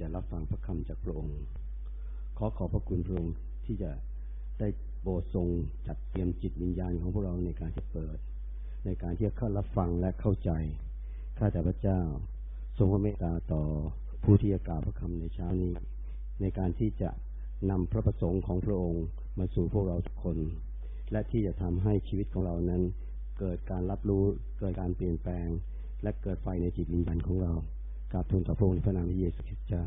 จะรับฟังพระคำจากพระองค์ ขอขอบพระคุณพระองค์ที่จะได้โปรดทรงจัดเตรียมจิตวิญญาณของพวกเราในการที่เปิด ในการที่จะเข้ารับฟังและเข้าใจ ข้าแต่พระเจ้า ทรงพระเมตตาต่อผู้ที่จะกล่าวพระคำในเช้านี้ ในการที่จะนำพระประสงค์ของพระองค์มาสู่พวกเราทุกคน และที่จะทำให้ชีวิตของเรานั้น เกิดการรับรู้ เกิดการเปลี่ยนแปลง และเกิดไฟในจิตวิญญาณของเรา กราบทูลต่อพระองค์ในพระนามพระเยซูคริสต์เจ้า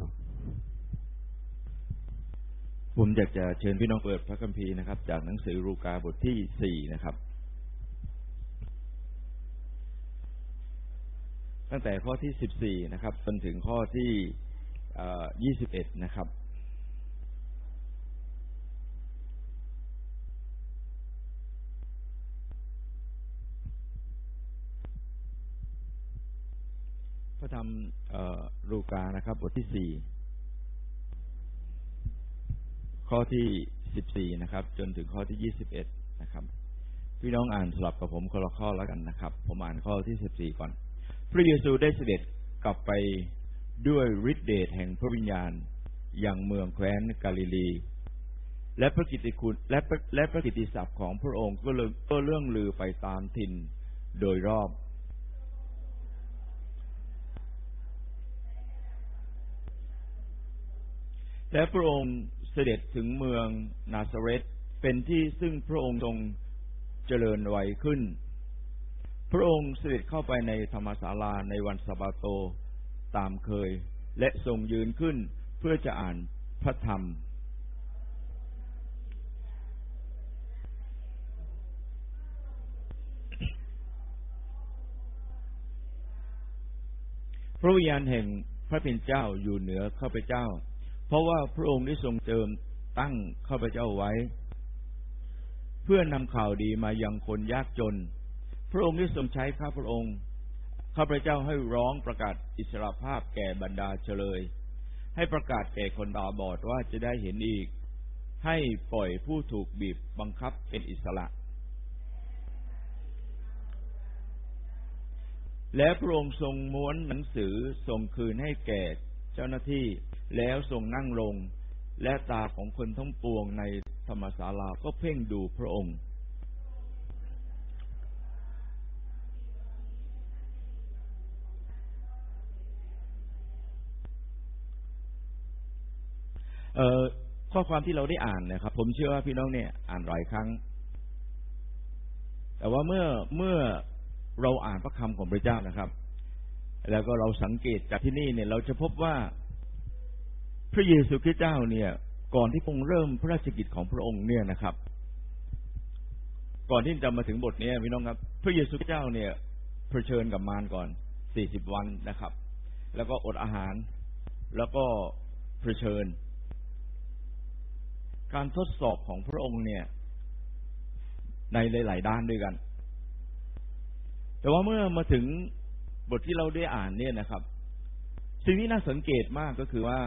ผมอยากจะเชิญพี่น้องเปิดพระคัมภีร์นะครับ จากหนังสือรูกาบทที่สี่นะครับตั้งแต่ข้อที่สิบสี่นะครับ จนถึงข้อที่ยี่สิบเอ็ดนะครับ ระธรรมรูกานะครับ บทที่สี่ข้อที่สิบสี่นะครับ จนถึงข้อที่ยี่สิบเอ็ดนะครับ พี่น้องอ่านสลับกับผมคนละข้อแล้วกันนะครับ ผมอ่านข้อที่สิบสี่ก่อน พระเยซูได้เสด็จกลับไปด้วยฤทธิเดชแห่งพระวิญญาณอย่างเมืองแคว้นกาลิลี และพระกิตติคุณและและพระกิตติศัพท์ของพระองค์ก็เรื่องเรื่องลือไปตามถิ่นโดยรอบ และพระองค์เสด็จถึงเมืองนาซาเรตเป็นที่ซึ่งพระองค์ทรงเจริญไวขึ้น พระองค์เสด็จเข้าไปในธรรมศาลาในวันสาบาโตตามเคย และทรงยืนขึ้นเพื่อจะอ่านพระธรรม พระวิญญาณแห่งพระเป็นเจ้าอยู่เหนือข้าพเจ้า เพราะว่าพระองค์ได้ทรงเจิมตั้งข้าพเจ้าไว้ เพื่อนำข่าวดีมายังคนยากจน พระองค์ได้ทรงใช้ข้าพระองค์ข้าพเจ้าให้ร้องประกาศอิสรภาพแก่บรรดาเฉลย ให้ประกาศแก่คนตาบอดว่าจะได้เห็นอีก ให้ปล่อยผู้ถูกบีบบังคับเป็นอิสระ และพระองค์ทรงม้วนหนังสือส่งคืนให้แก่ เจ้าหน้าที่แล้วทรงนั่งลง และตาของคนทั้งปวงในธรรมศาลาก็เพ่งดูพระองค์เอ่อข้อความที่เราได้อ่านนะครับ ผมเชื่อว่าพี่น้องเนี่ยอ่านหลายครั้ง แต่ว่าเมื่อเมื่อเราอ่านพระคำของพระเจ้านะครับ แล้วก็เราสังเกตจากที่นี่เนี่ย เราจะพบว่าพระเยซูคริสต์เจ้าเนี่ย ก่อนที่พงเริ่มพระราชกิจของพระองค์เนี่ยนะครับ ก่อนที่จะมาถึงบทนี้พี่น้องครับ พระเยซูคริสต์เจ้าเนี่ยเผชิญกับมารก่อนสี่สิบวันนะครับ แล้วก็อดอาหาร แล้วก็เผชิญ การทดสอบของพระองค์เนี่ย ในหลาย ๆ ด้านด้วยกัน แต่ว่าเมื่อมาถึง บทที่เราได้อ่านเนี่ยนะครับ สิ่งที่น่าสังเกตมากก็คือว่า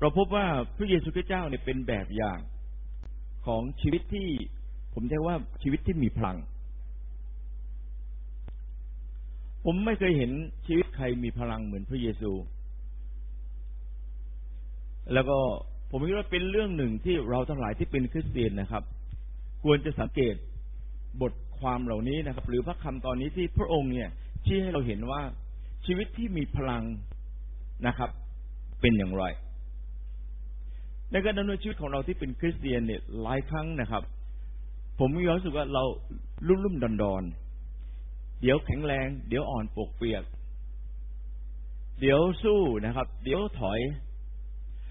เราพบว่าพระเยซูคริสต์เจ้าเนี่ยเป็นแบบอย่างของชีวิตที่ ผมเรียกว่าชีวิตที่มีพลัง ผมไม่เคยเห็นชีวิตใครมีพลังเหมือนพระเยซู แล้วก็ผมคิดว่าเป็นเรื่องหนึ่งที่เราทั้งหลายที่เป็นคริสเตียนนะครับ ควรจะสังเกตบทความเหล่านี้นะครับ หรือพระคำตอนนี้ที่พระองค์เนี่ย ชี้ให้เราเห็นว่าชีวิตที่มีพลังนะครับ เป็นอย่างไร ในการดำเนินชีวิตของเราที่เป็นคริสเตียนเนี่ยหลายครั้งนะครับ ผมมีความรู้สึกว่าเราลุ่มลุ่มดอนดอนเดี๋ยวแข็งแรง เดี๋ยวอ่อนปกเปียก เดี๋ยวสู้นะครับ เดี๋ยวถอย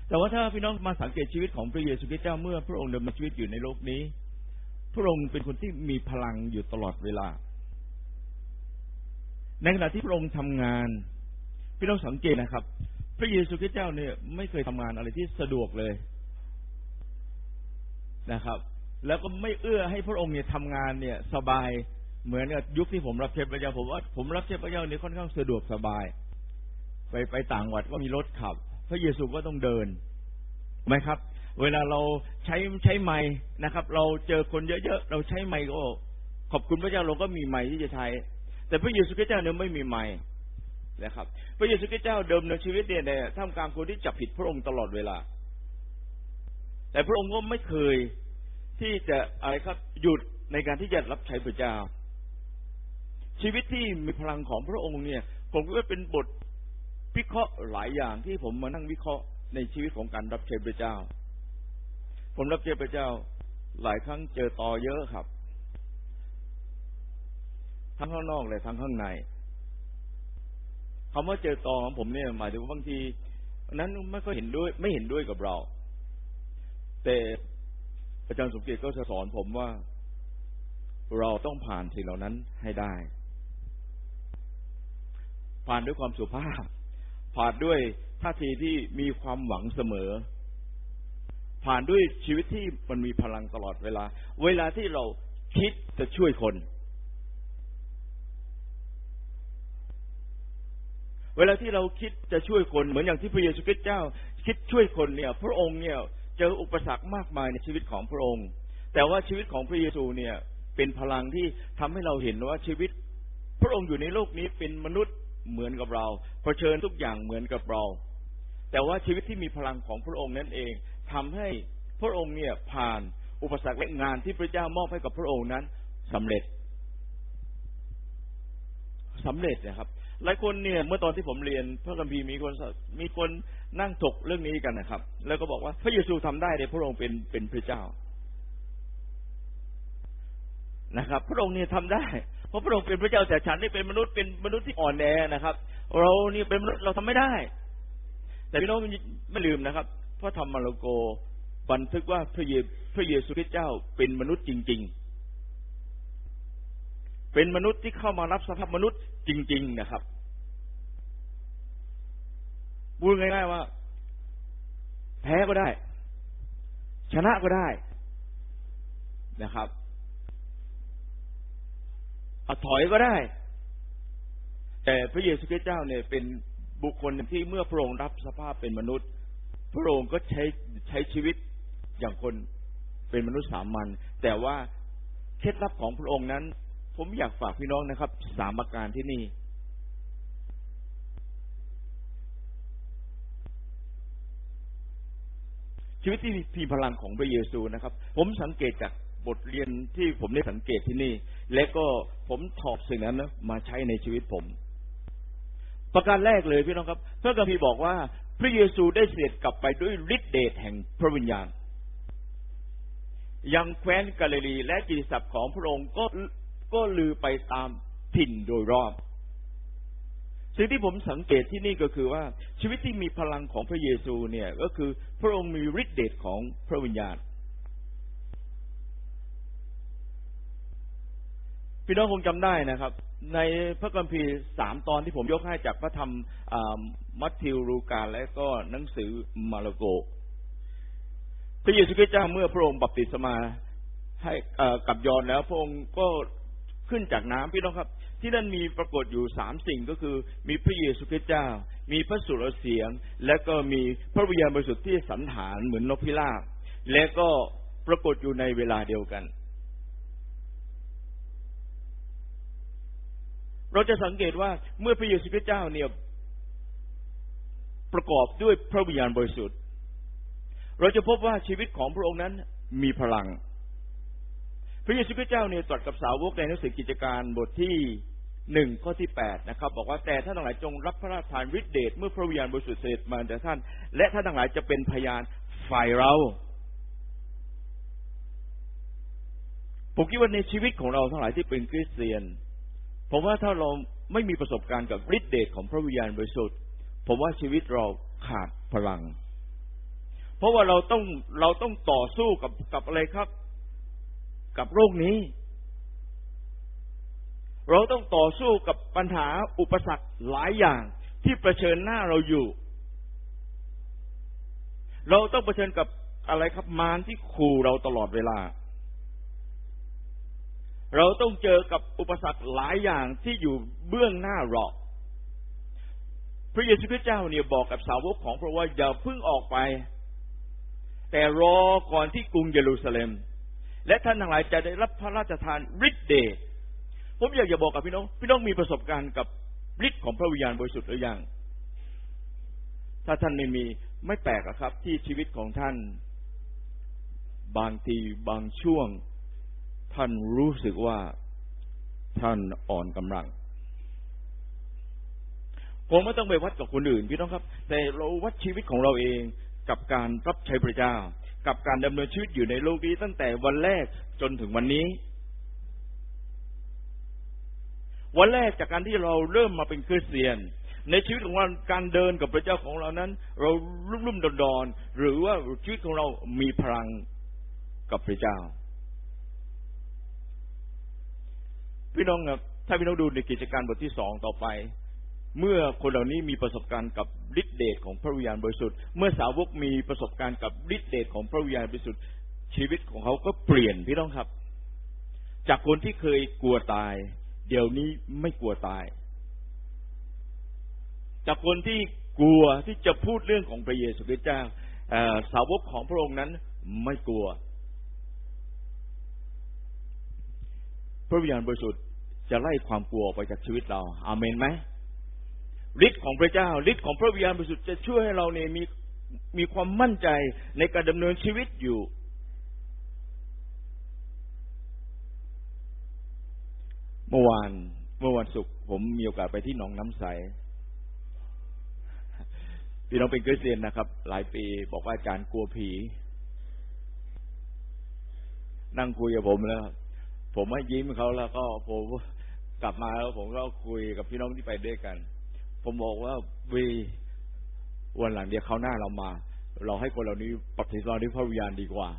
แต่ว่าถ้าพี่น้องมาสังเกตชีวิตของพระเยซูคริสต์เจ้าเมื่อพระองค์ดำเนินชีวิตอยู่ในโลกนี้ พระองค์เป็นคนที่มีพลังอยู่ตลอดเวลา ในขณะที่พระองค์ทำงาน พี่น้องสังเกตนะครับ พระเยซูคริสต์เจ้าเนี่ย ไม่เคยทำงานอะไรที่สะดวกเลยนะครับ แล้วก็ไม่เอื้อให้พระองค์เนี่ยทำงานเนี่ย สบายเหมือนกับยุคที่ผมรับเชิญพระเจ้าผมว่าผมรับเชิญพระเจ้าเนี่ยค่อนข้างสะดวกสบาย ไปไปต่างวัดก็มีรถขับ พระเยซูก็ต้องเดินไหมครับ เวลาเราใช้ใช้ไม้นะครับ เราเจอคนเยอะๆเราใช้ไม้ก็ ขอบคุณพระเจ้าเราก็มีไม้ที่จะใช้ แต่พระเยซูคริสต์เจ้าเนี่ยไม่มีไม้นะครับ พระเยซูคริสต์เจ้าเดิมในชีวิตเนี่ยในท่ามกลางคนที่จับผิดพระองค์ตลอดเวลา แต่พระองค์ก็ไม่เคยที่จะอะไรครับหยุดในการที่จะรับใช้พระเจ้า ชีวิตที่มีพลังของพระองค์เนี่ย ผมก็เป็นบทวิเคราะห์หลายอย่างที่ผมมานั่งวิเคราะห์ในชีวิตของการรับใช้พระเจ้า ผมรับใช้พระเจ้าหลายครั้งเจอต่อเยอะครับ ทั้งข้างนอกเลยทั้งข้างในคำว่าเจอตอของผมเนี่ยหมายถึงว่าบางที นั้นไม่ค่อยเห็นด้วย ไม่เห็นด้วยกับเรา แต่อาจารย์สมเกียรติก็จะสอนผมว่า เราต้องผ่านสิ่งเหล่านั้นให้ได้ ผ่านด้วยความสุภาพ ผ่านด้วยท่าทีที่มีความหวังเสมอ ผ่านด้วยชีวิตที่มันมีพลังตลอดเวลา เวลาที่เราคิดจะช่วยคน เวลาที่เราคิดจะช่วยคนเหมือนอย่างที่พระเยซูคริสต์เจ้า คิดช่วยคนเนี่ย พระองค์เนี่ยเจออุปสรรคมากมายในชีวิตของพระองค์ แต่ว่าชีวิตของพระเยซูเนี่ยเป็นพลังที่ทำให้เราเห็นว่าชีวิต พระองค์อยู่ในโลกนี้เป็นมนุษย์เหมือนกับเราเผชิญทุกอย่างเหมือนกับเรา แต่ว่าชีวิตที่มีพลังของพระองค์นั่นเองทำให้พระองค์เนี่ยผ่านอุปสรรคและงานที่พระเจ้ามอบให้กับพระองค์นั้นสำเร็จสำเร็จนะครับ หลายคนเนี่ยเมื่อตอนที่ผมเรียนพระคัมภีร์มีคนมีคนนั่งถกเรื่องนี้กันนะครับ แล้วก็บอกว่าพระเยซูทำได้เนี่ยพระองค์เป็นเป็นพระเจ้านะครับ พระองค์เนี่ยทำได้ เพราะพระองค์เป็นพระเจ้าแต่ฉันนี่เป็นมนุษย์เป็นมนุษย์ที่อ่อนแอนะครับ เรานี่เป็นมนุษย์เราทำไม่ได้ แต่พี่น้องไม่ลืมนะครับพระธรรมมาระโกบันทึกว่าพระเยพระเยซูคริสต์เจ้าเป็นมนุษย์จริง ๆ เป็นมนุษย์ที่เข้ามารับสภาพมนุษย์จริง ๆ นะครับพูดง่ายๆว่า แพ้ก็ได้ ชนะก็ได้นะครับอถอยก็ได้ แต่พระเยซูคริสต์เจ้าเนี่ยเป็นบุคคลที่เมื่อพระองค์รับสภาพเป็นมนุษย์ พระองค์ก็ใช้ใช้ชีวิตอย่างคนเป็นมนุษย์สามัญแต่ว่าเคล็ดลับของพระองค์นั้น ผมอยากฝากพี่น้องนะครับ สามอาการที่นี่ ชีวิตที่มีพลังของพระเยซูนะครับ ผมสังเกตจากบทเรียนที่ผมได้สังเกตที่นี่ และก็ผมถอดสิ่งนั้นนะมาใช้ในชีวิตผม ประการแรกเลยพี่น้องครับ พระคัมภีร์บอกว่า พระเยซูได้เสด็จกลับไปด้วยฤทธิเดชแห่งพระวิญญาณ ยังแคว้นกาลิลีและกิติศัพท์ของพระองค์ก็ ก็ลือไปตามถิ่นโดยรอบ สิ่งที่ผมสังเกตที่นี่ก็คือว่าชีวิตที่มีพลังของพระเยซูเนี่ยก็คือพระองค์มีฤทธิ์เดชของพระวิญญาณพี่น้องคงจำได้นะครับ ในพระคัมภีร์สามตอนที่ผมยกให้จากพระธรรมมัทธิวลูกาและก็หนังสือมาระโก พระเยซูคริสต์เจ้าเมื่อพระองค์บัพติศมาให้กับยอนแล้วพระองค์ก็ ขึ้นจากน้ำพี่น้องครับ ที่นั่นมีปรากฏอยู่สามสิ่งก็คือ มีพระเยซูคริสต์เจ้า มีพระสุรเสียง และก็มีพระวิญญาณบริสุทธิ์ที่สันฐานเหมือนนกพิราบและก็ปรากฏอยู่ในเวลาเดียวกัน เราจะสังเกตว่าเมื่อพระเยซูคริสต์เจ้าเนี่ยประกอบด้วยพระวิญญาณบริสุทธิ์ เราจะพบว่าชีวิตของพระองค์นั้นมีพลัง พระเยซูคริสต์เจ้าเนี่ยตรัสกับสาวกในหนังสือกิจการบทที่หนึ่งข้อที่แปดนะครับ บอกว่าแต่ท่านทั้งหลายจงรับพระราชทานฤทธิเดชเมื่อพระวิญญาณบริสุทธิ์เสด็จมาแต่ท่าน และท่านทั้งหลายจะเป็นพยานฝ่ายเรา ผมคิดว่าในชีวิตของเราทั้งหลายที่เป็นคริสเตียน ผมว่าถ้าเราไม่มีประสบการณ์กับฤทธิเดชของพระวิญญาณบริสุทธิ์ ผมว่าชีวิตเราขาดพลัง เพราะว่าเราต้องเราต้องต่อสู้กับกับอะไรครับ กับโรคนี้ เราต้องต่อสู้กับปัญหาอุปสรรคหลายอย่างที่เผชิญหน้าเราอยู่ เราต้องเผชิญกับอะไรครับมารที่ขู่เราตลอดเวลา เราต้องเจอกับอุปสรรคหลายอย่างที่อยู่เบื้องหน้าเราพระเยซูคริสต์เจ้าเนี่ยบอกกับสาวกของพระว่าอย่าเพิ่งออกไป แต่รอก่อนที่กรุงเยรูซาเล็ม และท่านทั้งหลายจะได้รับพระราชทานฤทธิ์เดชผมอยากจะบอกกับพี่น้อง พี่น้องมีประสบการณ์กับฤทธิ์ของพระวิญญาณบริสุทธิ์หรือยัง ถ้าท่านไม่มีไม่แปลกครับ ที่ชีวิตของท่าน บางทีบางช่วง ท่านรู้สึกว่าท่านอ่อนกำลังผมไม่ต้องไปวัดกับคนอื่นพี่น้องครับ แต่เราวัดชีวิตของเราเองกับการรับใช้พระเจ้า กับการดำเนินชีวิตอยู่ในโลกนี้ตั้งแต่วันแรกจนถึงวันนี้ วันแรกจากการที่เราเริ่มมาเป็นคริสเตียน ในชีวิตของเราการเดินกับพระเจ้าของเรานั้น เราลุ่มลุ่มดอนดอนหรือว่าชีวิตของเรามีพลังกับพระเจ้า พี่น้องครับถ้าพี่น้องดูในกิจการบทที่สองต่อไป เมื่อคนเหล่านี้มีประสบการณ์กับฤทธิเดชของพระวิญญาณบริสุทธิ์ เมื่อสาวกมีประสบการณ์กับฤทธิเดชของพระวิญญาณบริสุทธิ์ ชีวิตของเขาก็เปลี่ยนพี่น้องครับ จากคนที่เคยกลัวตาย เดี๋ยวนี้ไม่กลัวตาย จากคนที่กลัวที่จะพูดเรื่องของพระเยซูคริสต์เจ้าสาวกของพระองค์นั้นไม่กลัว พระวิญญาณบริสุทธิ์จะไล่ความกลัวออกไปจากชีวิตเรา อาเมนไหม ฤทธิ์ของพระเจ้าฤทธิ์ของพระวิญญาณบริสุทธิ์จะช่วยให้เราเนี่ยมีมีความมั่นใจในการดำเนินชีวิตอยู่ เมื่อวานเมื่อวันศุกร์ผมมีโอกาสไปที่หนองน้ำใสพี่น้องเป็นคริสเตียนนะครับ หลายปีบอกว่าอาจารย์กลัวผี นั่งคุยกับผมแล้วผมให้ยิ้มเขาแล้วก็ผมกลับมาแล้วผมก็คุยกับพี่น้องที่ไปด้วยกัน ผมบอกว่าวีวันหลังเดียวเขาหน้าเรามา เราให้คนเหล่านี้ปฏิบัติด้วยพระวิญญาณดีกว่า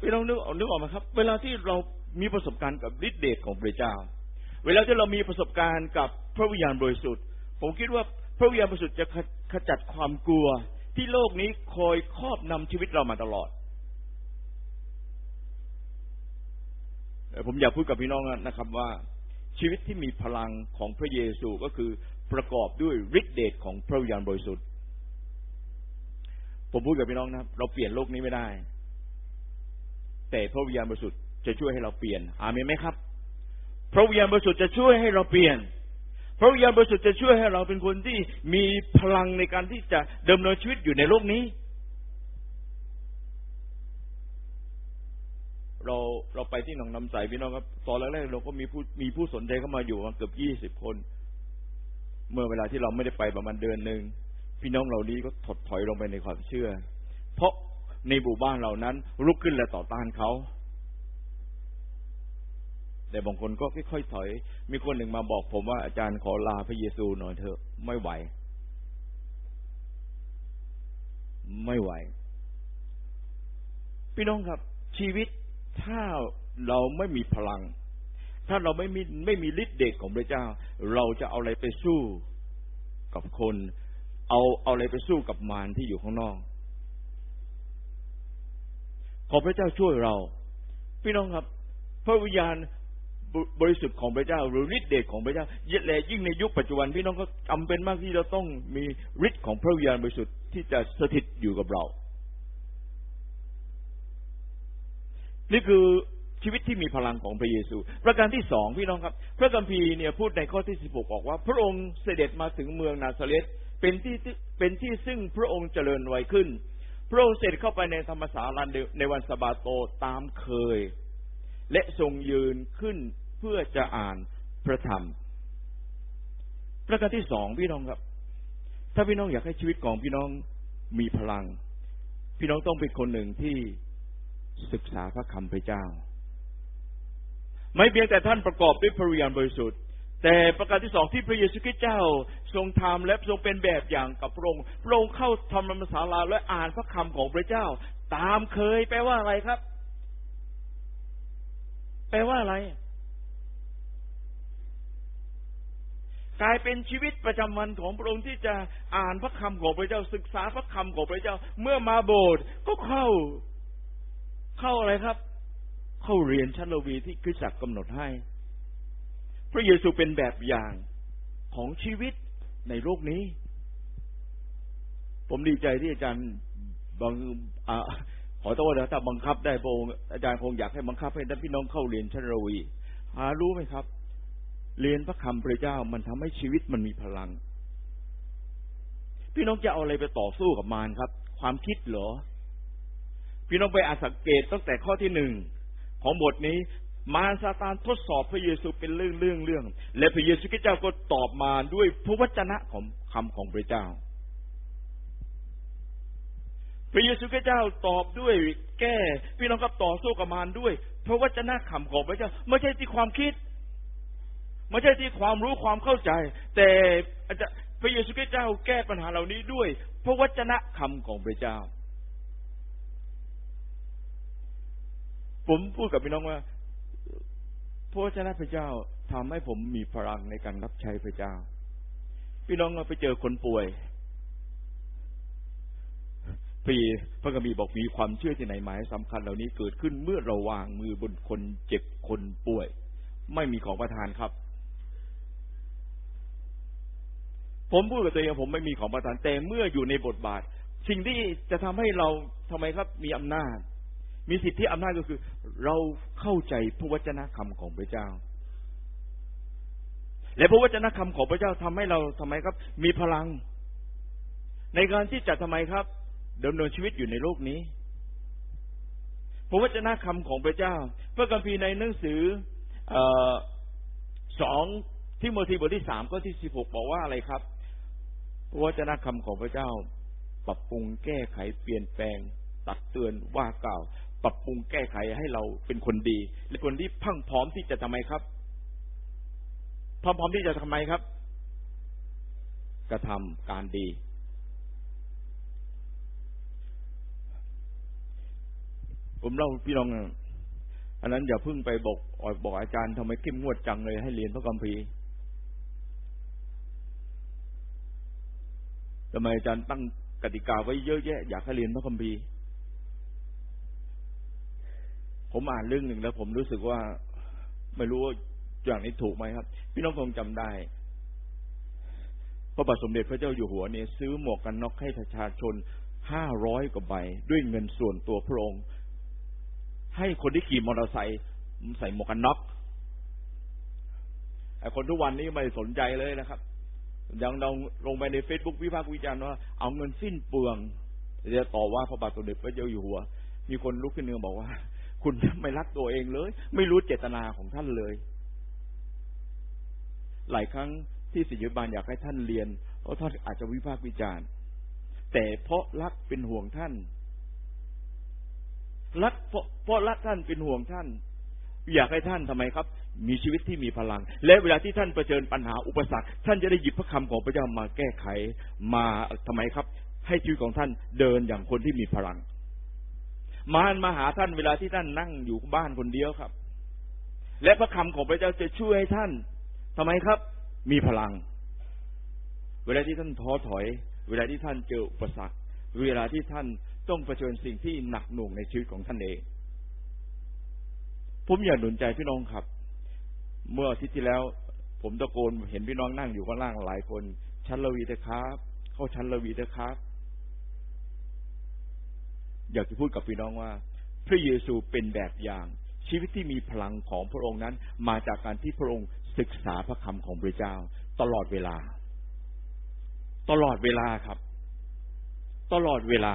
พี่น้องนึกนึกออกไหมครับ เวลาที่เรามีประสบการณ์กับฤทธิเดชของพระเจ้า เวลาที่เรามีประสบการณ์กับพระวิญญาณบริสุทธิ์ ผมคิดว่าพระวิญญาณบริสุทธิ์จะขจัดความกลัว ที่โลกนี้คอยครอบนำชีวิตเรามาตลอด ผมอยากพูดกับพี่น้องนะครับว่า ชีวิตที่มีพลังของพระเยซูก็คือประกอบด้วยฤทธิเดชของพระวิญญาณบริสุทธิ์ ผมพูดกับพี่น้องนะเราเปลี่ยนโลกนี้ไม่ได้ แต่พระวิญญาณบริสุทธิ์จะช่วยให้เราเปลี่ยน อามนไหมครับ พระวิญญาณบริสุทธิ์จะช่วยให้เราเปลี่ยน พระวิญญาณบริสุทธิ์จะช่วยให้เราเป็นคนที่มีพลังในการที่จะดำเนินชีวิตอยู่ในโลกนี้ เราเราไปที่หนองน้ำใสพี่น้องครับตอนแรกๆเราก็มีผู้มีผู้สนใจเข้ามาอยู่เกือบยี่สิบคน เมื่อเวลาที่เราไม่ได้ไปประมาณเดือนหนึ่งพี่น้องเหล่านี้ก็ถดถอยลงไปในความเชื่อ เพราะในหมู่บ้านเหล่านั้นลุกขึ้นและต่อต้านเขาแต่บางคนก็ค่อยๆถอย มีคนหนึ่งมาบอกผมว่าอาจารย์ขอลาพระเยซูหน่อยเถอะ ไม่ไหว ไม่ไหว พี่น้องครับ ชีวิต ถ้าเราไม่มีพลัง ถ้าเราไม่มีไม่มีฤทธิ์เดชของพระเจ้า เราจะเอาอะไรไปสู้กับคน เอาเอาอะไรไปสู้กับมารที่อยู่ข้างนอก ขอพระเจ้าช่วยเรา พี่น้องครับ พระวิญญาณบริสุทธิ์ของพระเจ้า หรือฤทธิ์เดชของพระเจ้ายิ่งแลยิ่งในยุคปัจจุบันพี่น้องก็จำเป็นมากที่เราต้องมีฤทธิ์ของพระวิญญาณบริสุทธิ์ที่จะสถิตอยู่กับเรา นี่คือชีวิตที่มีพลังของพระเยซู ประการที่สองพี่น้องครับ พระคัมภีร์เนี่ยพูดในข้อที่สิบหกบอกว่า พระองค์เสด็จมาถึงเมืองนาซาเรตเป็นที่เป็นที่ซึ่งพระองค์เจริญไวขึ้น พระองค์เสด็จเข้าไปในธรรมศาลาในวันสบาโตตามเคย และทรงยืนขึ้นเพื่อจะอ่านพระธรรม ประการที่สองพี่น้องครับ ถ้าพี่น้องอยากให้ชีวิตของพี่น้องมีพลัง พี่น้องต้องเป็นคนหนึ่งที่ ศึกษาพระคำพระเจ้า ไม่เพียงแต่ท่านประกอบด้วยพระวิญญาณบริสุทธิ์ แต่ประการที่สองที่พระเยซูคริสต์เจ้า ทรงทำและทรงเป็นแบบอย่างกับพระองค์พระองค์เข้าทำรรมศาลาและอ่านพระคำของพระเจ้า ตามเคยแปลว่าอะไรครับ แปลว่าอะไรกลายเป็นชีวิตประจำวันของพระองค์ที่จะอ่านพระคำของพระเจ้าศึกษาพระคำของพระเจ้า เมื่อมาโบสถ์ก็เข้า เข้าอะไรครับ เข้าเรียนชั้นลวีที่คริสตจักรกำหนดให้ พระเยซูเป็นแบบอย่างของชีวิตในโลกนี้ ผมดีใจที่อาจารย์บางอขอโทษนะถ้าบังคับได้พระองค์อาจารย์คงอยากให้บังคับให้ท่านพี่น้องเข้าเรียนชั้นลวีหารู้ไหมครับ เรียนพระคำพระเจ้ามันทำให้ชีวิตมันมีพลัง พี่น้องจะเอาอะไรไปต่อสู้กับมารครับ ความคิดเหรอ พี่น้องไปอาสังเกตตั้งแต่ข้อที่หนึ่งของบทนี้มารซาตานทดสอบพระเยซูเป็นเรื่องเรื่องเรื่อง และพระเยซูคริสต์เจ้าก็ตอบมาด้วยพระวจนะของคำของพระเจ้า พระเยซูคริสต์เจ้าตอบด้วยแก้พี่น้องครับต่อสู้กับมารด้วย พระวจนะคำของพระเจ้า ไม่ใช่ที่ความคิด ไม่ใช่ที่ความรู้ความเข้าใจ แต่พระเยซูคริสต์เจ้าแก้ปัญหาเหล่านี้ด้วย พระวจนะคำของพระเจ้า ผมพูดกับพี่น้องว่าพระวจนะพระเจ้าทำให้ผมมีพลังในการรับใช้พระเจ้า พี่น้องเราไปเจอคนป่วยปีพระกบีบอกมีความเชื่อที่ไหนหมายสำคัญเหล่านี้เกิดขึ้นเมื่อเราวางมือบนคนเจ็บคนป่วย ไม่มีของประทานครับ ผมพูดกับตัวเองผมไม่มีของประทานแต่เมื่ออยู่ในบทบาท สิ่งที่จะทำให้เราทำไมครับมีอำนาจ มีสิทธิอำนาจก็คือ เราเข้าใจพระวจนะคำของพระเจ้า และพระวจนะคำของพระเจ้าทำให้เราทำไมครับ มีพลัง ในการที่จะทำไมครับดำเนินชีวิตอยู่ในโลกนี้พระวจนะคำของพระเจ้า พระคัมภีร์ในหนังสือสองที่โมธีบทที่สามก็ที่สิบหกบอกว่าอะไรครับ พระวจนะคำของพระเจ้า ปรับปรุงแก้ไขเปลี่ยนแปลง ตักเตือนว่ากล่าว ปรับปรุงแก้ไขให้เราเป็นคนดีและคนที่พังพร้อมที่จะทำไมครับพร้อมพร้อมที่จะทำไมครับ กระทำการดี ผมเล่าพี่น้องอันนั้นอย่าพิ่งไปบอกบอกอาจารย์ทำไมเข้มงวดจังเลยให้เรียนพระคัมภีร์ทำไมอาจารย์ตั้งกติกาไว้เยอะแยะ อยากให้เรียนพระคัมภีร์ ผมอ่านเรื่องหนึ่งแล้ว ผมรู้สึกว่าไม่รู้ว่าอย่างนี้ถูกไหมครับ พี่น้องคงจำได้ พระบาทสมเด็จพระเจ้าอยู่หัวเนี่ยซื้อหมวกกันน็อกให้ประชาชนห้าร้อยกว่าใบ ด้วยเงินส่วนตัวพระองค์ ให้คนที่ขี่มอเตอร์ไซค์ใส่หมวกกันน็อกไอ้คนทุกวันนี้ไม่สนใจเลยนะครับยังลงลงไปในเฟซบุ๊กวิพากษ์วิจารณ์ว่าเอาเงินสิ้นเปลืองจะต่อว่าพระบาทสมเด็จพระเจ้าอยู่หัว มีคนลุกขึ้นเนือบอกว่า คุณไม่รักตัวเองเลย ไม่รู้เจตนาของท่านเลย หลายครั้งที่สิทธิบาลอยากให้ท่านเรียนเพราะท่านอาจจะวิพากษ์วิจารณ์ แต่เพราะรักเป็นห่วงท่านรักเพราะเพราะรักท่านเป็นห่วงท่าน อยากให้ท่านทำไมครับ มีชีวิตที่มีพลัง และเวลาที่ท่านเผชิญปัญหาอุปสรรค ท่านจะได้หยิบพระคำของพระเจ้ามาแก้ไข มาทำไมครับ ให้ชีวิตของท่านเดินอย่างคนที่มีพลัง มารมาหาท่านเวลาที่ท่านนั่งอยู่บ้านคนเดียวครับ และพระคำของพระเจ้าจะช่วยให้ท่านทำไมครับ มีพลัง เวลาที่ท่านท้อถอย เวลาที่ท่านเจออุปสรรค เวลาที่ท่านต้องเผชิญสิ่งที่หนักหน่วงในชีวิตของท่านเอง ผมอยากหนุนใจพี่น้องครับ เมื่ออาทิตย์ที่แล้ว ผมตะโกนเห็นพี่น้องนั่งอยู่ข้างล่างหลายคน ชั้นละวีเถอะครับ เข้าชั้นละวีเถอะครับ อยากจะพูดกับพี่น้องว่า พระเยซูเป็นแบบอย่างชีวิตที่มีพลังของพระองค์นั้น มาจากการที่พระองค์ศึกษาพระคำของพระเจ้า ตลอดเวลา ตลอดเวลาครับ ตลอดเวลา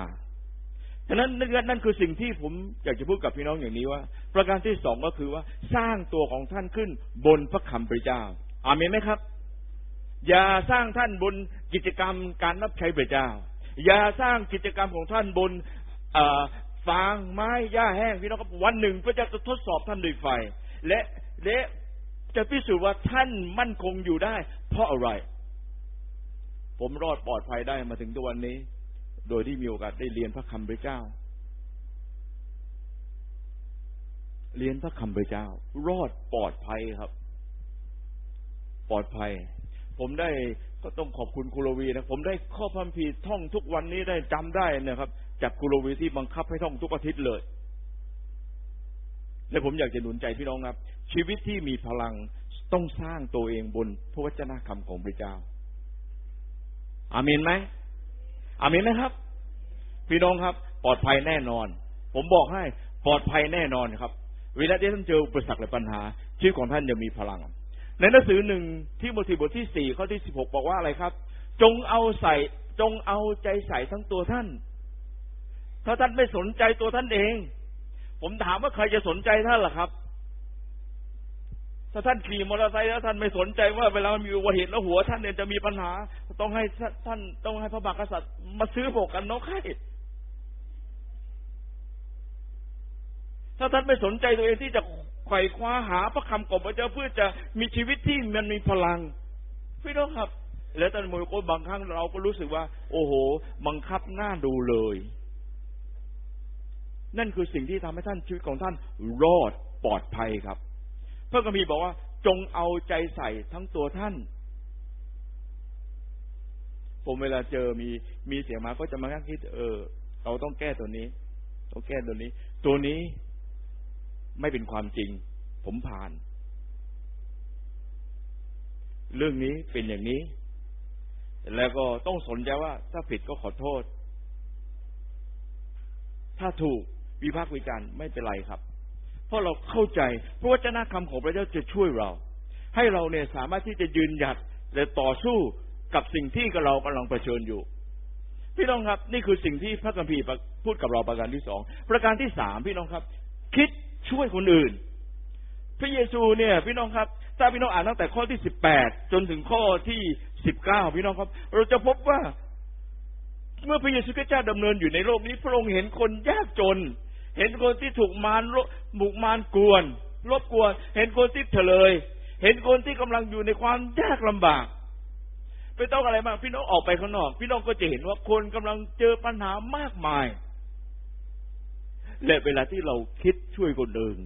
ฉะนั้นนั่นคือสิ่งที่ผมอยากจะพูดกับพี่น้องอย่างนี้ว่า ประการที่สองก็คือว่าสร้างตัวของท่านขึ้นบนพระคำพระเจ้า อามีไหมครับ อย่าสร้างท่านบนกิจกรรมการรับใช้พระเจ้า อย่าสร้างกิจกรรมของท่านบน ฟางไม้หญ้าแห้งพี่น้องครับวันหนึ่งพระเจ้าจะทดสอบท่านด้วยไฟ และและจะพิสูจน์ว่าท่านมั่นคงอยู่ได้ เพราะอะไร ผมรอดปลอดภัยได้มาถึงตัววันนี้ โดยที่มีโอกาสได้เรียนพระคำพระเจ้า เรียนพระคำพระเจ้า รอดปลอดภัยครับ ปลอดภัย ผมได้ก็ต้องขอบคุณคุรวีนะ ผมได้ข้อพัมพีท่องทุกวันนี้ได้จำได้นะครับ จากคุโรวีที่บังคับให้ท่องทุกอาทิตย์เลย และผมอยากจะหนุนใจพี่น้องครับ ชีวิตที่มีพลังต้องสร้างตัวเองบนพระวจนะคำของพระเจ้า อามีนไหมอามีนไหมครับ พี่น้องครับ ปลอดภัยแน่นอน ผมบอกให้ปลอดภัยแน่นอนครับเวลาที่ท่านเจออุปสรรคหรือปัญหา ชีวิตของท่านยังมีพลัง ในหนังสือหนึ่งที่บทที่บทที่สี่ข้อที่สิบหกบอกว่าอะไรครับ จงเอาใส่จงเอาใจใส่ทั้งตัวท่าน ถ้าท่านไม่สนใจตัวท่านเอง ผมถามว่าใครจะสนใจท่านล่ะครับ ถ้าท่านขี่มอเตอร์ไซค์แล้วท่านไม่สนใจว่าเวลามีอุบัติเหตุแล้วหัวท่านเนี่ยจะมีปัญหา ต้องให้ท่านต้องให้พระบาทกษัตริย์มาซื้อโบกกันนกให้ถ้าท่านไม่สนใจตัวเองที่จะไขว่คว้าหาพระคำของพระเจ้าเพื่อจะมีชีวิตที่มันมีพลังพี่น้องครับ แล้วท่านมือก็บางครั้งเราก็รู้สึกว่า โอ้โห บังคับหน้าดูเลย นั่นคือสิ่งที่ทำให้ท่านชีวิตของท่านรอดปลอดภัยครับ พระคัมภีร์บอกว่าจงเอาใจใส่ทั้งตัวท่าน ผมเวลาเจอมีมีเสียงมาก็จะมาคิด เออ เราต้องแก้ตัวนี้ ต้องแก้ตัวนี้ ตัวนี้ไม่เป็นความจริง ผมผ่าน เรื่องนี้เป็นอย่างนี้ แล้วก็ต้องสนใจว่าถ้าผิดก็ขอโทษ ถ้าถูก วิพากษ์วิจารณ์ไม่เป็นไรครับ เพราะเราเข้าใจพระวจนะคำของพระเจ้าจะช่วยเรา ให้เราเนี่ยสามารถที่จะยืนหยัดและต่อสู้กับสิ่งที่เรากำลังเผชิญอยู่ พี่น้องครับ นี่คือสิ่งที่พระคัมภีร์พูดกับเราประการที่สองประการที่สามพี่น้องครับ คิดช่วยคนอื่น พระเยซูเนี่ย พี่น้องครับถ้าพี่น้องอ่านตั้งแต่ข้อที่สิบแปดจนถึงข้อที่สิบเก้าพี่น้องครับ เราจะพบว่า เมื่อพระเยซูคริสต์เจ้าดำเนินอยู่ในโลกนี้ พระองค์เห็นคนยากจน เห็นคนที่ถูกมารบุกมารกวน รบกวน เห็นคนที่เฉลย เห็นคนที่กำลังอยู่ในความยากลำบากไม่ต้องอะไรมากพี่น้องออกไปข้างนอก พี่น้องก็จะเห็นว่าคนกำลังเจอปัญหามากมาย และเวลาที่เราคิดช่วยคนอื่น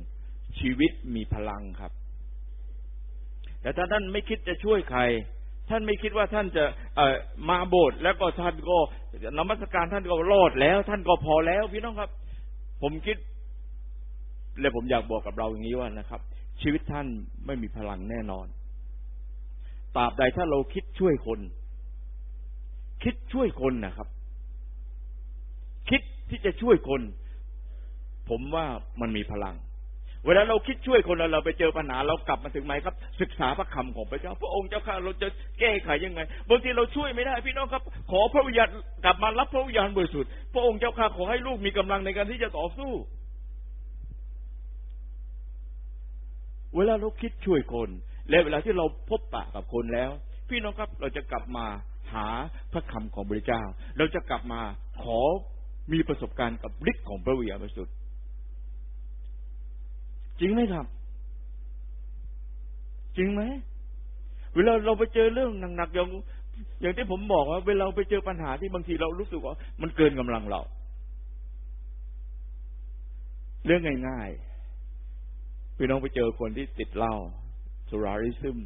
ชีวิตมีพลังครับ แต่ถ้าท่านไม่คิดจะช่วยใคร ท่านไม่คิดว่าท่านจะเอมาโบสถ์แล้วก็ท่านก็นมัสการท่านก็รอดแล้ว ท่านก็พอแล้ว พี่น้องครับ ผมคิด และผมอยากบอกกับเราอย่างนี้ว่านะครับ ชีวิตท่านไม่มีพลังแน่นอนตราบใดถ้าเราคิดช่วยคน คิดช่วยคนนะครับ คิดที่จะช่วยคน ผมว่ามันมีพลัง เวลาเราคิดช่วยคนเราเราไปเจอปัญหาเรากลับมาถึงไหมครับ ศึกษาพระคำของพระเจ้า พระองค์เจ้าข้าเราจะแก้ไขยังไงบางทีเราช่วยไม่ได้ พี่น้องครับ ขอพระวิญญาณกลับมารับพระวิญญาณบริสุทธิ์พระองค์เจ้าข้าขอให้ลูกมีกำลังในการที่จะต่อสู้ เวลาเราคิดช่วยคน และเวลาที่เราพบปะกับคนแล้ว พี่น้องครับเราจะกลับมาหาพระคำของพระเจ้า เราจะกลับมาขอมีประสบการณ์กับฤทธิ์ของพระวิญญาณบริสุทธิ์ จริงไหมครับ จริงไหมเวลาเราไปเจอเรื่องหนักๆอย่างอย่างที่ผมบอกว่า เวลาไปเจอปัญหาที่บางทีเรารู้สึกว่า มันเกินกำลังเรา เรื่องง่ายๆพี่น้องไปเจอคนที่ติดเหล้าสุราริซึม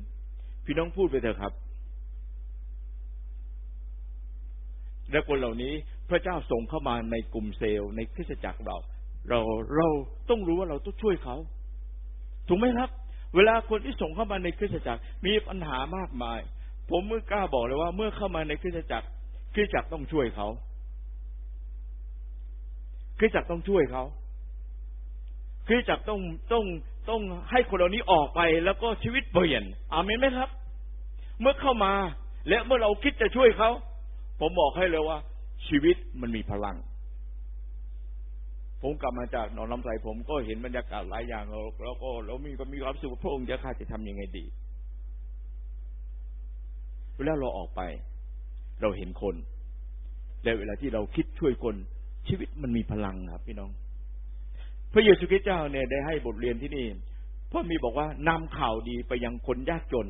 พี่น้องพูดไปเถอะครับ และคนเหล่านี้พระเจ้าส่งเข้ามาในกลุ่มเซลล์ในคริสตจักรเรา เราเราต้องรู้ว่าเราต้องช่วยเขา ถูกไหมครับ เวลาคนที่ส่งเข้ามาในคริสตจักรมีปัญหามากมาย ผมเมื่อกล้าบอกเลยว่า เมื่อเข้ามาในคริสตจักรคริสตจักรต้องช่วยเขาคริสตจักรต้องช่วยเขาคริสตจักรต้องต้องต้องให้คนเหล่านี้ออกไปแล้วก็ชีวิตเปลี่ยนอาเมนไหมครับ เมื่อเข้ามาและเมื่อเราคิดจะช่วยเขา ผมบอกให้เลยว่า ชีวิตมันมีพลัง ผมกลับมาจากหนองลำไส้ผมก็เห็นบรรยากาศหลายอย่างแล้วก็เรามีก็มีความสุขพระองค์จะข้าจะทำยังไงดีเวลาเราออกไป เราเห็นคนและเวลาที่เราคิดช่วยคนชีวิตมันมีพลังครับ พี่น้อง พระเยซูคริสต์เจ้าเนี่ยได้ให้บทเรียนที่นี่พระมีบอกว่านำข่าวดีไปยังคนยากจน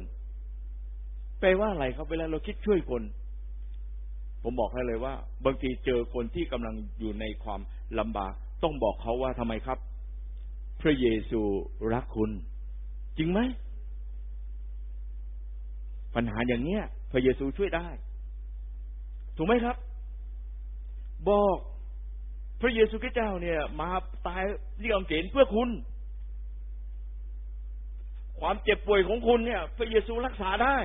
แปลว่าอะไรครับเวลาเราคิดช่วยคน ผมบอกให้เลยว่า บางทีเจอคนที่กำลังอยู่ในความลำบาก ต้องบอกเขาว่าทำไมครับ พระเยซูรักคุณ จริงไหม ปัญหาอย่างเนี้ย พระเยซูช่วยได้ ถูกไหมครับ บอกพระเยซูคริสต์เจ้าเนี่ย มาตายที่กางเขนเพื่อคุณ ความเจ็บป่วยของคุณเนี่ย พระเยซูรักษาได้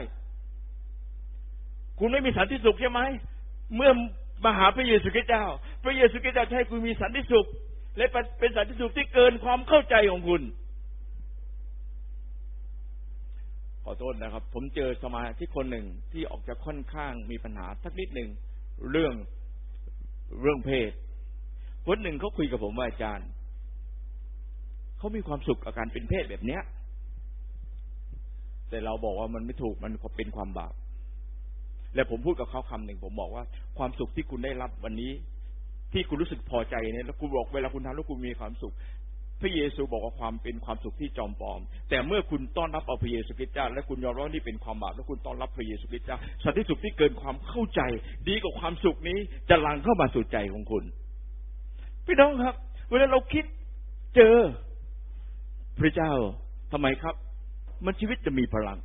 คุณไม่มีสันติสุขใช่ไหมเมื่อมาหาพระเยซูคริสต์เจ้า พระเยซูคริสต์จ้าให้คุณมีสันติสุข และเป็นสันติสุขที่เกินความเข้าใจของคุณ ขอโทษนะครับ ผมเจอสมาชิกคนหนึ่งที่ออกจะค่อนข้างมีปัญหาสักนิดหนึ่งเรื่องเรื่องเพศคนหนึ่งเขาคุยกับผมว่าอาจารย์เขามีความสุขกับการเป็นเพศแบบเนี้ย แต่เราบอกว่ามันไม่ถูกมันเป็นความบาปและผมพูดกับเขาคำหนึ่งผมบอกว่า ความสุขที่คุณได้รับวันนี้ ที่คุณรู้สึกพอใจเนี่ยแล้วคุณบอกเวลาคุณทำแล้วคุณมีความสุข พระเยซูบอกว่าความเป็นความสุขที่จอมปลอม แต่เมื่อคุณต้อนรับเอาพระเยซูคริสต์เจ้าและคุณยอมรับนี่เป็นความบาปแล้วคุณต้อนรับพระเยซูคริสต์เจ้าสันติสุขที่เกินความเข้าใจ ดีกว่าความสุขนี้จะลังเข้ามาสู่ใจของคุณพี่น้องครับ เวลาเราคิดเจอพระเจ้าทำไมครับ มันชีวิตจะมีพลัง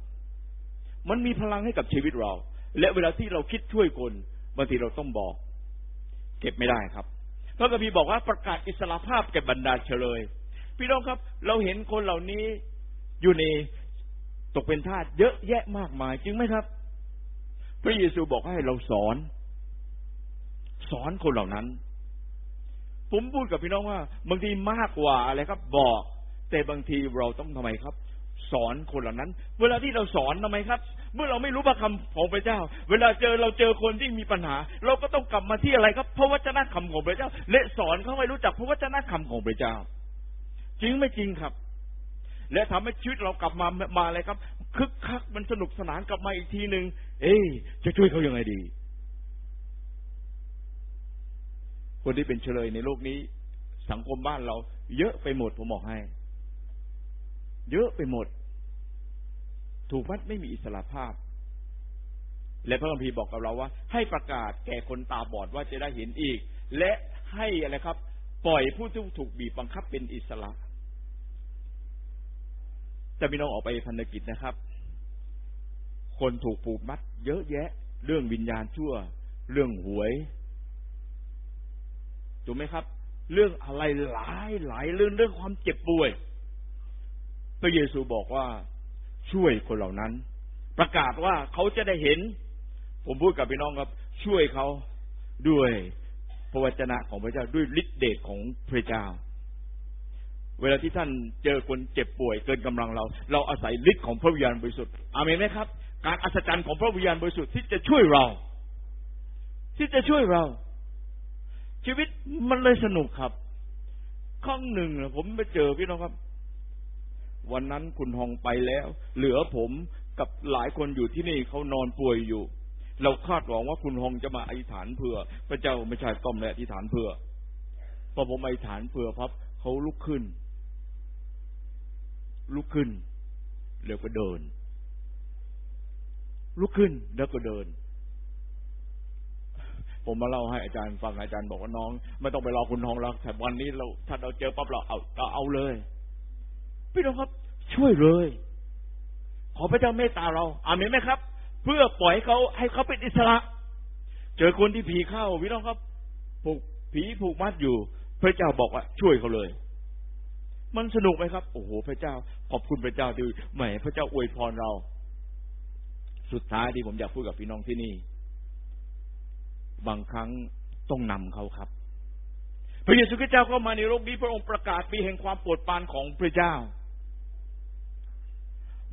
มันมีพลังให้กับชีวิตเรา และเวลาที่เราคิดช่วยคนบางทีเราต้องบอก ก็บไม่ได้ครับพระกบีบอกว่าประกาศอิสรภาพแก่บรรดาเฉลย พี่น้องครับ เราเห็นคนเหล่านี้อยู่ในตกเป็นทาสเยอะแยะมากมายจริงไหมครับ พระเยซูบอกให้เราสอน สอนคนเหล่านั้น ผมพูดกับพี่น้องว่า บางทีมากกว่าอะไรครับบอก แต่บางทีเราต้องทำไมครับ สอนคนเหล่านั้น เวลาที่เราสอนทำไมครับ เมื่อเราไม่รู้พระคำของพระเจ้า เวลาเจอเราเจอคนที่มีปัญหา เราก็ต้องกลับมาที่อะไรครับพระวจนะคำของพระเจ้า และสอนเขาให้รู้จักพระวจนะคำของพระเจ้า จริงไม่จริงครับ และทำให้ชีวิตเรากลับมามาอะไรครับคึกคักมันสนุกสนานกลับมาอีกทีหนึ่งเอ๊จะช่วยเขายังไงดี คนที่เป็นเฉลยในโลกนี้ สังคมบ้านเรา เยอะไปหมดผมบอกให้ เยอะไปหมด ถูกมัดไม่มีอิสระภาพ และพระคัมภีร์บอกกับเราว่า ให้ประกาศแก่คนตาบอดว่าจะได้เห็นอีก และให้อะไรครับ ปล่อยผู้ที่ถูกบีบบังคับเป็นอิสระแต่พี่น้องออกไปพันธกิจนะครับ คนถูกผูกมัด เยอะแยะ เรื่องวิญญาณชั่ว เรื่องหวยถูกไหมครับ เรื่องอะไรหลายหลายเรื่องเรื่องความเจ็บป่วย พระเยซูบอกว่าช่วยคนเหล่านั้น ประกาศว่าเขาจะได้เห็น ผมพูดกับพี่น้องครับ ช่วยเขาด้วยพระวจนะของพระเจ้าด้วยฤทธิเดชของพระเจ้า เวลาที่ท่านเจอคนเจ็บป่วยเกินกำลังเรา เราอาศัยฤทธิ์ของพระวิญญาณบริสุทธิ์อาเมนไหมครับ การอัศจรรย์ของพระวิญญาณบริสุทธิ์ที่จะช่วยเรา ที่จะช่วยเรา ชีวิตมันเลยสนุกครับครั้งหนึ่งผมไปเจอพี่น้องครับ วันนั้นคุณทองไปแล้ว เหลือผมกับหลายคนอยู่ที่นี่เขานอนป่วยอยู่ เราคาดหวังว่าคุณทองจะมาอธิษฐานเพื่อ พระเจ้าไม่ใช่ต้อมและอธิษฐานเพื่อพอผมอธิษฐานเพื่อพับเขาลุกขึ้น ลุกขึ้น แล้วก็เดิน ลุกขึ้นแล้วก็เดินผมมาเล่าให้อาจารย์ฟังอาจารย์บอกว่าน้อง ไม่ต้องไปรอคุณทองแล้วแต่วันนี้เราถ้าเราเจอปั๊บเราเอาเราเอาเลย พี่น้องครับ ช่วยเลย ขอพระเจ้าเมตตาเราอามีไหมครับ เพื่อปล่อยเขาให้เขาเป็นอิสระ เจอคนที่ผีเข้าพี่น้องครับผูกผีผูกมัดอยู่ พระเจ้าบอกว่า ช่วยเขาเลย มันสนุกไหมครับ โอ้โห พระเจ้า ขอบคุณพระเจ้าที่แหมพระเจ้าอวยพรเรา สุดท้ายที่ผมอยากพูดกับพี่น้องที่นี่ บางครั้งต้องนำเขาครับพระเยซูคริสต์เจ้าเข้ามาในโลกนี้พระองค์ประกาศปีแห่งความโปรดปรานของพระเจ้า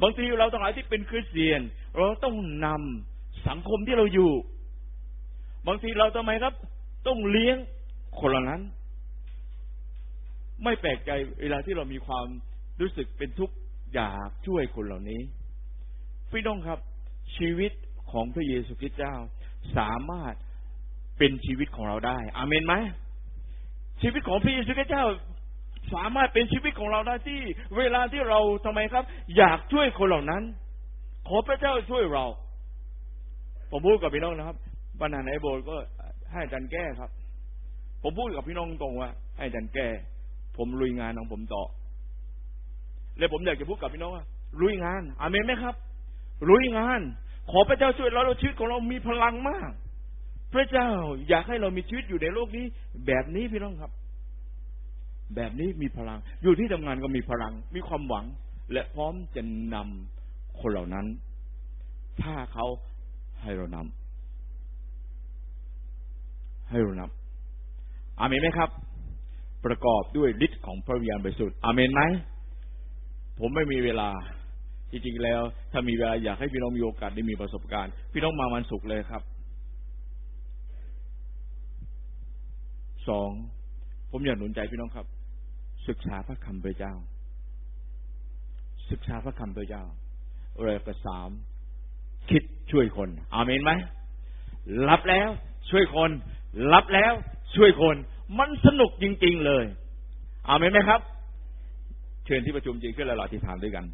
บางทีเราทั้งหลายที่เป็นคริสเตียน เราต้องนำสังคมที่เราอยู่ บางทีเราทำไมครับ ต้องเลี้ยงคนเหล่านั้น ไม่แปลกใจเวลาที่เรามีความรู้สึกเป็นทุกข์อยากช่วยคนเหล่านี้พี่น้องครับ ชีวิตของพระเยซูคริสต์เจ้าสามารถเป็นชีวิตของเราได้ อาเมนไหมชีวิตของพระเยซูคริสต์เจ้า สามารถเป็นชีวิตของเราได้ที่ เวลาที่เราทำไมครับ อยากช่วยคนเหล่านั้น ขอพระเจ้าช่วยเรา ผมพูดกับพี่น้องนะครับปัญหาในโบสถ์ก็ให้อาจารย์แก้ครับ ผมพูดกับพี่น้องตรงว่า ให้อาจารย์แก้ ผมลุยงานของผมต่อ และผมอยากจะพูดกับพี่น้องว่าลุยงานอาเมนไหมครับลุยงาน ขอพระเจ้าช่วยเราเราชีวิตของเรามีพลังมาก พระเจ้าอยากให้เรามีชีวิตอยู่ในโลกนี้ แบบนี้พี่น้องครับ แบบนี้มีพลัง อยู่ที่ทำงานก็มีพลัง มีความหวัง และพร้อมจะนำคนเหล่านั้น ถ้าเขาให้เรานำให้เรานำอาเมนไหมครับ ประกอบด้วยฤทธิ์ของพระวิญญาณบริสุทธิ์อาเมนไหมผมไม่มีเวลาจริงๆแล้ว ถ้ามีเวลาอยากให้พี่น้องมีโอกาสได้มีประสบการณ์ พี่น้องมาวันศุกร์เลยครับสองผมอยากหนุนใจพี่น้องครับ ศึกษาพระคำพระเจ้า ศึกษาพระคำพระเจ้าเรื่องสามคิดช่วยคนอาเมนไหมรับแล้วช่วยคน รับแล้วช่วยคน มันสนุกจริง ๆ เลยอาเมนไหมครับ เชิญที่ประชุมจริงขึ้นแล้วเราที่ฐานด้วยกัน